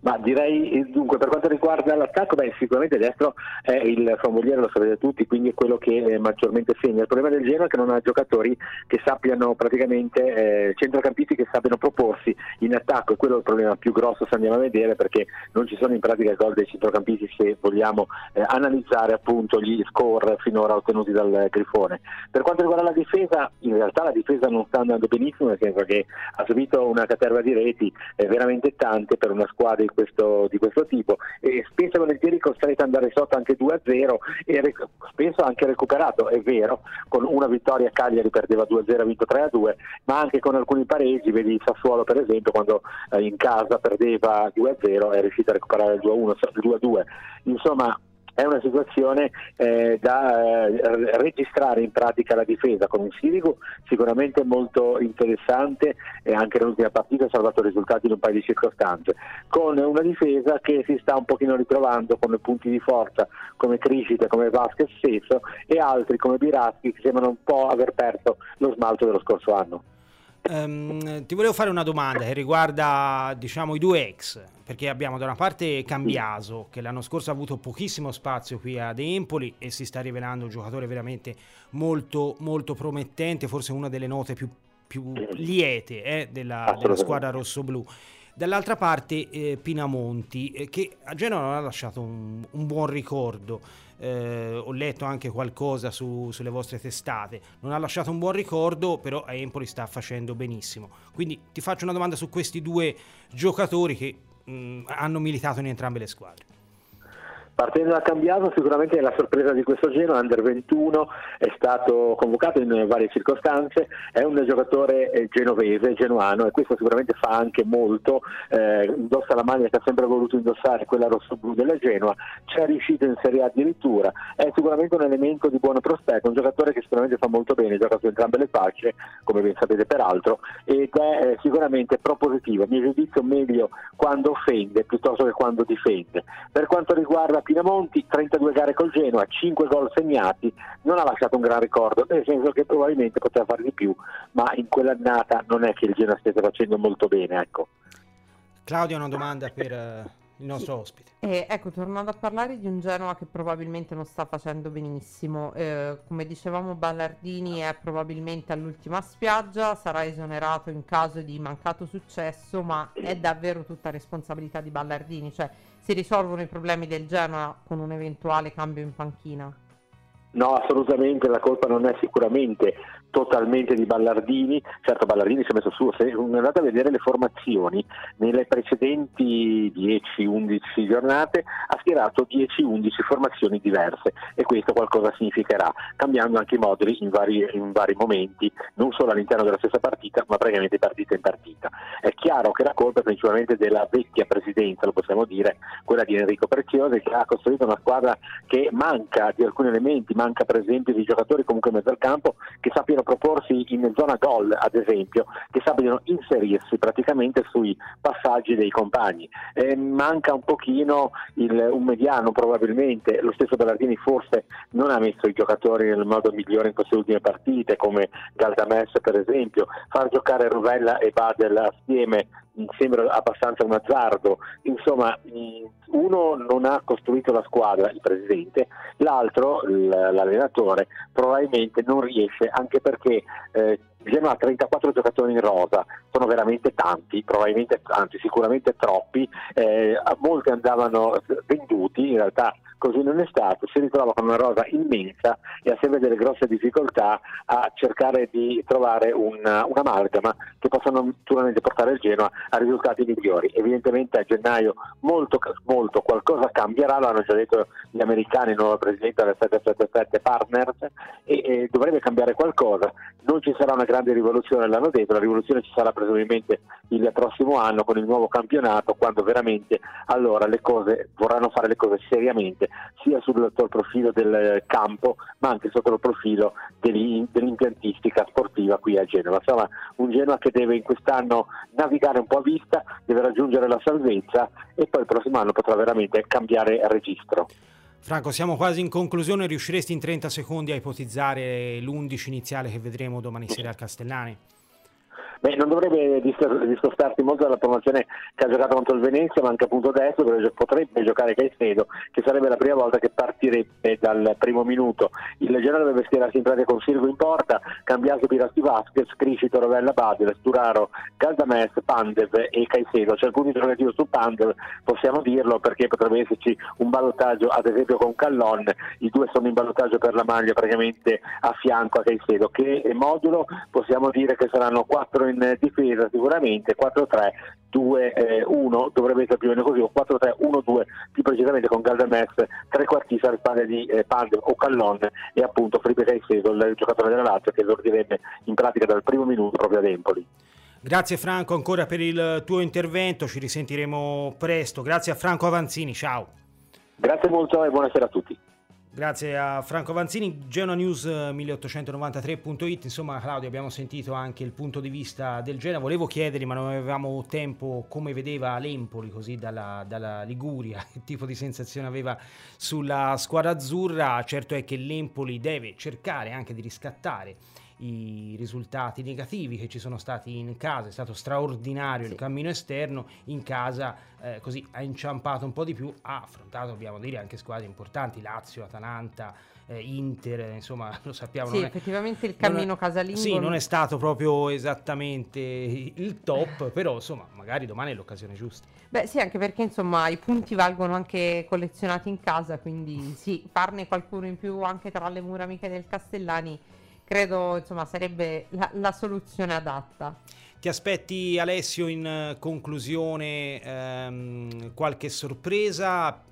Ma direi dunque per quanto riguarda l'attacco, beh, sicuramente destro è il fromboliere, lo sapete tutti, quindi è quello che eh, maggiormente segna. Il problema del Genoa è che non ha giocatori che sappiano praticamente eh, centrocampisti che sappiano proporsi in attacco, e quello è il problema più grosso se andiamo a vedere perché non ci sono in pratica gol dei centrocampisti se vogliamo eh, analizzare appunto gli score finora ottenuti dal Grifone. Per quanto riguarda la difesa, in realtà la difesa non sta andando benissimo, nel senso che ha subito una caterva di reti eh, veramente tante per una squadra di questo, di questo tipo e spesso e volentieri costretto ad andare sotto anche 2-0 e rec- spesso anche recuperato, è vero, con una vittoria Cagliari perdeva 2-0 ha vinto 3-2, ma anche con alcuni pareggi, vedi Sassuolo per esempio quando eh, in casa perdeva 2-0 è riuscito a recuperare il 2-1, il 2-2. Insomma, è una situazione eh, da eh, registrare in pratica la difesa con un Sirigu sicuramente molto interessante e anche nell'ultima partita ha salvato risultati in un paio di circostanze, con una difesa che si sta un pochino ritrovando come punti di forza come Criscita, come Vasquez stesso e altri come Biraschi che sembrano un po' aver perso lo smalto dello scorso anno. Um, ti volevo fare una domanda che riguarda diciamo i due ex perché abbiamo da una parte Cambiaso che l'anno scorso ha avuto pochissimo spazio qui ad Empoli e si sta rivelando un giocatore veramente molto molto promettente forse una delle note più, più liete eh, della, della squadra rossoblù dall'altra parte eh, Pinamonti eh, che a Genova ha lasciato un, un buon ricordo eh, ho letto anche qualcosa su, sulle vostre testate, non ha lasciato un buon ricordo, però a Empoli sta facendo benissimo. Quindi ti faccio una domanda su questi due giocatori che mh, hanno militato in entrambe le squadre. Partendo da Cambiaso sicuramente la sorpresa di questo Genoa, Under 21, è stato convocato in varie circostanze, è un giocatore eh, genovese, genuano e questo sicuramente fa anche molto, eh, indossa la maglia che ha sempre voluto indossare, quella rosso-blu della Genoa, ci è riuscito in Serie A addirittura, è sicuramente un elemento di buono prospetto, un giocatore che sicuramente fa molto bene, gioca su entrambe le facce, come ben sapete peraltro, ed è eh, sicuramente propositivo, a mio giudizio meglio quando offende piuttosto che quando difende. Per quanto riguarda Pinamonti, 32 gare col Genoa, 5 gol segnati, non ha lasciato un gran ricordo, nel senso che probabilmente poteva fare di più, ma in quell'annata non è che il Genoa stesse facendo molto bene. Ecco. Claudia ha una domanda per uh, il nostro sì. ospite. Eh, ecco, tornando a parlare di un Genoa che probabilmente non sta facendo benissimo, eh, come dicevamo Ballardini è probabilmente all'ultima spiaggia, sarà esonerato in caso di mancato successo, ma è davvero tutta responsabilità di Ballardini, cioè si risolvono i problemi del Genoa con un eventuale cambio in panchina? No, assolutamente, la colpa non è sicuramente totalmente di Ballardini, certo Ballardini si è messo su, se andate a vedere le formazioni, nelle precedenti 10-11 giornate ha schierato 10-11 formazioni diverse e questo qualcosa significherà, cambiando anche i moduli in vari, in vari momenti, non solo all'interno della stessa partita, ma praticamente partita in partita. È chiaro che la colpa è principalmente della vecchia presidenza, lo possiamo dire, quella di Enrico Preziosi, che ha costruito una squadra che manca di alcuni elementi, manca per esempio di giocatori comunque in mezzo al campo che sappiano proporsi in zona gol, ad esempio, che sappiano inserirsi praticamente sui passaggi dei compagni. Eh, manca un pochino il, un mediano probabilmente, lo stesso Bellardini forse non ha messo i giocatori nel modo migliore in queste ultime partite, come Galdames per esempio, far giocare Rovella e Badel assieme sembra abbastanza un azzardo. Insomma, uno non ha costruito la squadra, il presidente, l'altro, l'allenatore, probabilmente non riesce anche perché eh, Genoa ha 34 giocatori in rosa, sono veramente tanti, probabilmente, anzi sicuramente troppi, eh, molti andavano venduti, in realtà così non è stato, si ritrova con una rosa immensa e ha sempre delle grosse difficoltà a cercare di trovare una, un'amalgama che possa naturalmente portare il Genoa a risultati migliori. Evidentemente a gennaio molto, molto qualcosa cambierà, lo hanno già detto gli americani, il nuovo presidente del 777 Partners, e, e dovrebbe cambiare qualcosa. Non ci sarà una grande rivoluzione, l'hanno detto, la rivoluzione ci sarà presumibilmente il prossimo anno con il nuovo campionato, quando veramente allora le cose vorranno fare le cose seriamente sia sul profilo del campo ma anche sotto il profilo dell'impiantistica sportiva qui a Genova. Insomma, un Genova che deve in quest'anno navigare un po' a vista, deve raggiungere la salvezza e poi il prossimo anno potrà veramente cambiare registro. Franco, siamo quasi in conclusione, riusciresti in 30 secondi a ipotizzare l'11 iniziale che vedremo domani sera al Castellani? Beh, non dovrebbe discostarsi molto dalla promozione che ha giocato contro il Venezia, ma anche appunto adesso potrebbe giocare Caicedo, che sarebbe la prima volta che partirebbe dal primo minuto. Il Genoa dovrebbe schierarsi in pratica con Silvo in porta, Cambiaso, Pirasti Vasquez, Criscito, Rovella Badile, Sturaro, Caldames, Pandev e Caicedo. C'è punto interrogativo su Pandev, possiamo dirlo perché potrebbe esserci un ballottaggio ad esempio con Callon, i due sono in ballottaggio per la maglia praticamente a fianco a Caicedo. Che modulo possiamo dire che saranno quattro in difesa sicuramente 4-3-2-1 dovrebbe essere più o meno così o 4-3-1-2 più precisamente con Galdames trequartista alle spalle di eh, Pandem o Callon e appunto Felipe Caicedo il giocatore della Lazio che esordirebbe in pratica dal primo minuto proprio ad Empoli Grazie Franco ancora per il tuo intervento, ci risentiremo presto. Grazie a Franco Avanzini, ciao. Grazie molto e buonasera a tutti. Grazie a Franco Vanzini, genonews1893.it, insomma Claudio abbiamo sentito anche il punto di vista del Genoa, volevo chiedergli ma non avevamo tempo come vedeva l'Empoli così dalla, dalla Liguria, che tipo di sensazione aveva sulla squadra azzurra, certo è che l'Empoli deve cercare anche di riscattare i risultati negativi che ci sono stati in casa, è stato straordinario sì. il cammino esterno, in casa eh, così ha inciampato un po' di più, ha affrontato dobbiamo dire anche squadre importanti, Lazio, Atalanta, eh, Inter, insomma lo sappiamo. Sì, effettivamente il cammino è, casalingo. Sì, non è stato proprio esattamente il top, però insomma magari domani è l'occasione giusta. Beh sì, anche perché insomma i punti valgono anche collezionati in casa, quindi sì, farne qualcuno in più anche tra le mura amiche del Castellani credo insomma sarebbe la, la soluzione adatta. Ti aspetti Alessio in conclusione ehm, qualche sorpresa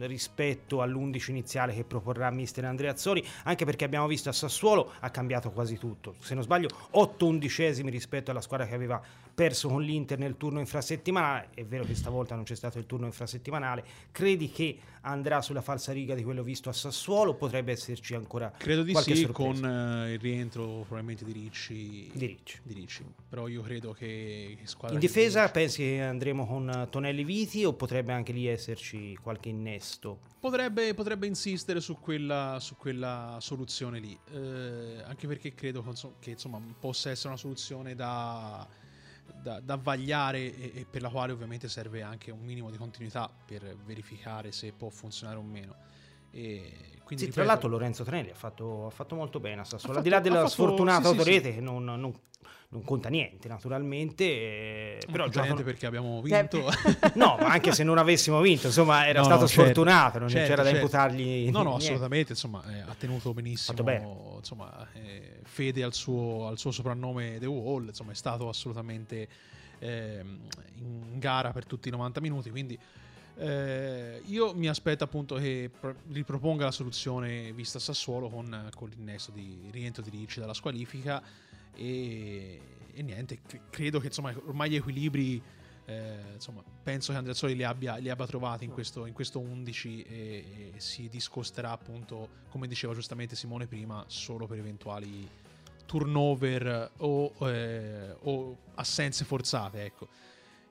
rispetto all'11 iniziale che proporrà mister Andrea Azzori anche perché abbiamo visto a Sassuolo ha cambiato quasi tutto se non sbaglio 8 undicesimi rispetto alla squadra che aveva perso con l'Inter nel turno infrasettimanale è vero che stavolta non c'è stato il turno infrasettimanale credi che andrà sulla falsa riga di quello visto a Sassuolo potrebbe esserci ancora credo di sì sorpresa? con uh, il rientro probabilmente di Ricci. di Ricci. di Ricci però io credo che, che in difesa pensi che andremo con Tonelli Viti o potrebbe anche lì esserci qualche qualche innesto. Potrebbe, potrebbe insistere su quella, su quella soluzione lì, eh, anche perché credo che insomma possa essere una soluzione da, da, da vagliare e, e, per la quale ovviamente serve anche un minimo di continuità per verificare se può funzionare o meno. E quindi, sì, ripeto, tra l'altro Lorenzo Trenelli ha fatto, ha fatto molto bene a Sassuolo, al di là della sfortunata sì, autorete sì, che non, non non conta niente naturalmente eh, non però conta niente perché abbiamo vinto. No ma anche se non avessimo vinto insomma era no, stato no, certo, sfortunato non certo, c'era certo. da imputargli no no niente. assolutamente insomma eh, ha tenuto benissimo insomma eh, fede al suo, al suo, soprannome The Wall insomma è stato assolutamente ehm, in gara per tutti i 90 minuti quindi eh, io mi aspetto appunto che riproponga la soluzione vista Sassuolo con, con l'innesto di rientro di Ricci dalla squalifica e, e niente, credo che insomma ormai gli equilibri eh, insomma, penso che Andreazzoli li abbia, li abbia trovati in questo, in questo 11 e, e, si discosterà appunto, come diceva giustamente Simone prima, solo per eventuali turnover o, eh, o assenze forzate, ecco.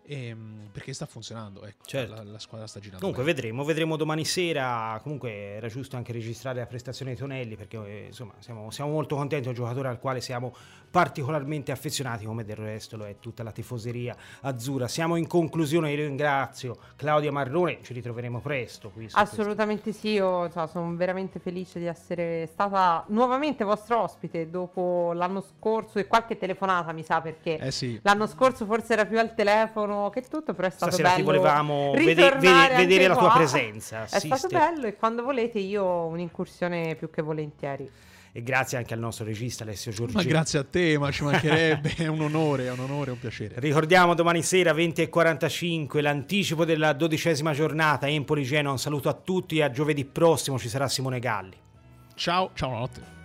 Ehm, perché sta funzionando, ecco, certo. la, la, squadra sta girando. Comunque bene. vedremo, vedremo domani sera. Comunque era giusto anche registrare la prestazione di Tonelli perché eh, insomma siamo, siamo, molto contenti, è un giocatore al quale siamo particolarmente affezionati, come del resto lo è tutta la tifoseria azzurra. Siamo in conclusione, io ringrazio Claudia Marrone, ci ritroveremo presto. Qui Assolutamente questo. sì, io cioè, sono veramente felice di essere stata nuovamente vostro ospite dopo l'anno scorso e qualche telefonata mi sa perché eh sì. l'anno scorso forse era più al telefono telefono, che tutto, però è stato Stasera bello. ti volevamo vede- vede- vedere la tua presenza. È stato bello e quando volete io un'incursione più che volentieri e grazie anche al nostro regista Alessio Giorgini. Ma grazie a te, ma ci mancherebbe, è un onore, è un onore, è un piacere. Ricordiamo domani sera 20.45 l'anticipo della dodicesima giornata Empoli-Genoa, un saluto a tutti e a giovedì prossimo ci sarà Simone Galli. Ciao, ciao, notte.